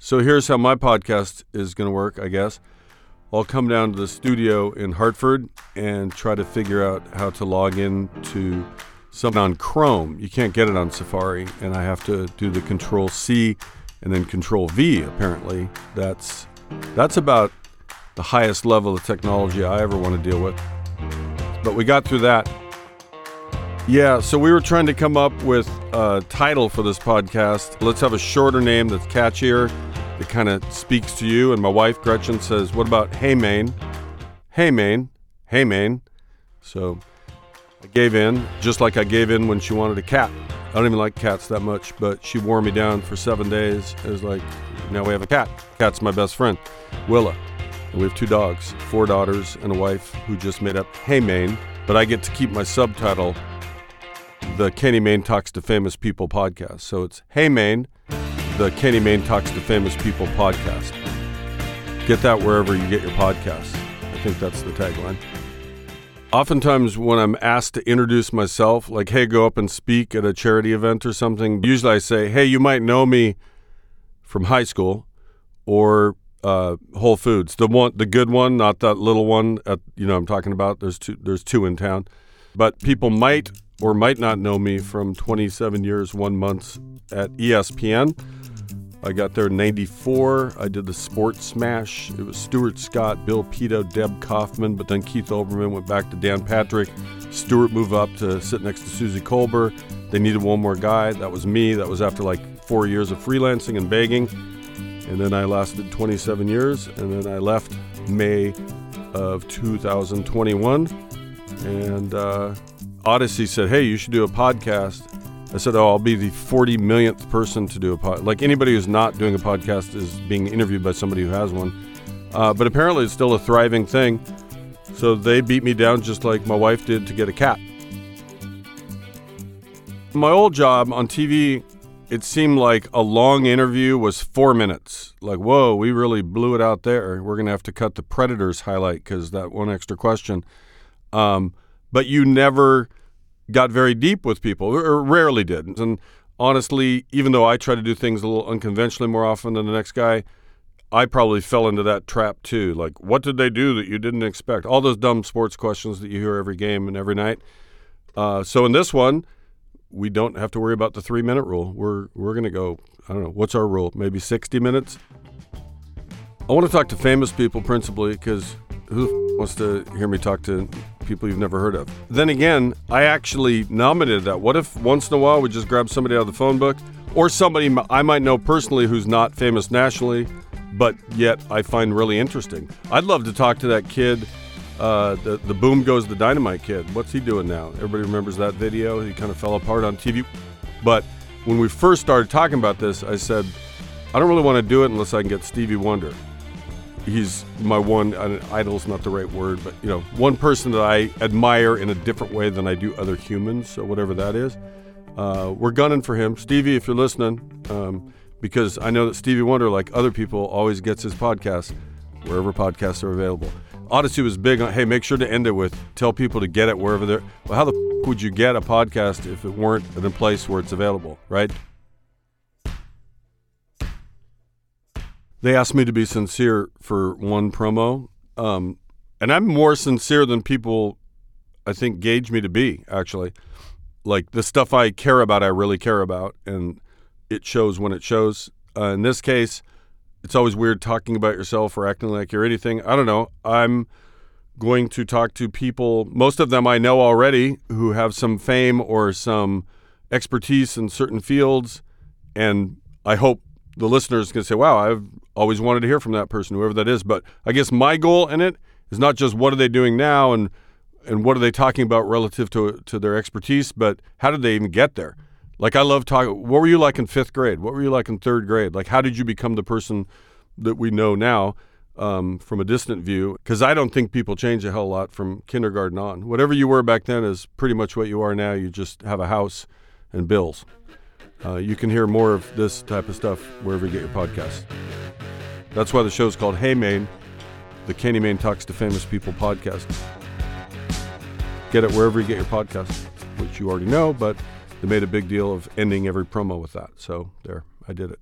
So here's how my podcast is going to work, I guess. I'll come down to the studio in Hartford and try to figure out how to log in to something on Chrome. You can't get it on Safari, and I have to do the Control C and then Control V. Apparently, that's that's about the highest level of technology I ever want to deal with. But we got through that. Yeah, so we were trying to come up with a title for this podcast. Let's have a shorter name that's catchier, that kind of speaks to you. And my wife, Gretchen, says, What about Hey Mayne? Hey Mayne. Hey Mayne. So I gave in, just like I gave in when she wanted a cat. I don't even like cats that much, but she wore me down for seven days. It was like, now we have a cat. Cat's my best friend, Willa. And we have two dogs, four daughters, and a wife who just made up Hey Mayne. But I get to keep my subtitle the Kenny Mayne Talks to Famous People podcast. So it's Hey Mayne, the Kenny Mayne Talks to Famous People podcast. Get that wherever you get your podcasts. I think that's the tagline. Oftentimes, when I'm asked to introduce myself, like, hey, go up and speak at a charity event or something, usually I say, hey, you might know me from high school or uh, Whole Foods, the one, the good one, not that little one. At, you know, I'm talking about. There's two. There's two in town, but people might or might not know me from 27 years, one month at ESPN. I got there in 94. I did the Sports Smash. It was Stuart Scott, Bill Pidto, Deb Kaufman, but then Keith Olbermann went back to Dan Patrick. Stuart moved up to sit next to Suzy Kolber. They needed one more guy. That was me. That was after like four years of freelancing and begging. And then I lasted 27 years, and then I left May of 2021. And uh, Audacy said, Hey, you should do a podcast. I said, Oh, I'll be the 40 millionth person to do a pod. Like anybody who's not doing a podcast is being interviewed by somebody who has one. Uh, but apparently it's still a thriving thing. So they beat me down just like my wife did to get a cat. My old job on TV, it seemed like a long interview was four minutes. Like, whoa, we really blew it out there. We're to have to cut the Predators highlight because that one extra question. Um, but you never got very deep with people, or rarely did. And honestly, even though I try to do things a little unconventionally more often than the next guy, I probably fell into that trap too. Like, what did they do that you didn't expect? All those dumb sports questions that you hear every game and every night. Uh, so in this one, we don't have to worry about the three minute rule. We're we're gonna go. I don't know what's our rule. Maybe sixty minutes. I want to talk to famous people principally because who wants to hear me talk to people you've never heard of? Then again, I actually nominated that. What if once in a while we just grab somebody out of the phone book or somebody I might know personally who's not famous nationally, but yet I find really interesting? I'd love to talk to that kid. Uh, the the boom goes the dynamite kid. What's he doing now? Everybody remembers that video. He kind of fell apart on TV. But when we first started talking about this, I said, I don't really want to do it unless I can get Stevie Wonder he's my one idol is not the right word, but you know, one person that I admire in a different way than I do other humans. So whatever that is, uh, we're gunning for him, Stevie. If you're listening, um, because I know that Stevie Wonder, like other people, always gets his podcast wherever podcasts are available. Audacy was big on, hey, make sure to end it with tell people to get it wherever they're. Well, how the f- would you get a podcast if it weren't in a place where it's available, right? They asked me to be sincere for one promo, um, and I'm more sincere than people, I think, gauge me to be. Actually, like the stuff I care about, I really care about, and it shows when it shows. Uh, in this case, it's always weird talking about yourself or acting like you're anything. I don't know. I'm going to talk to people, most of them I know already, who have some fame or some expertise in certain fields, and I hope the listeners can say, "Wow, I've always wanted to hear from that person, whoever that is." But I guess my goal in it is not just what are they doing now and and what are they talking about relative to to their expertise, but how did they even get there? Like I love talking. What were you like in fifth grade? What were you like in third grade? Like how did you become the person that we know now um, from a distant view? Because I don't think people change a hell lot from kindergarten on. Whatever you were back then is pretty much what you are now. You just have a house and bills. Uh, you can hear more of this type of stuff wherever you get your podcasts. That's why the show's called Hey Mayne, the Kenny Mayne Talks to Famous People podcast. Get it wherever you get your podcasts, which you already know, but they made a big deal of ending every promo with that. So there, I did it.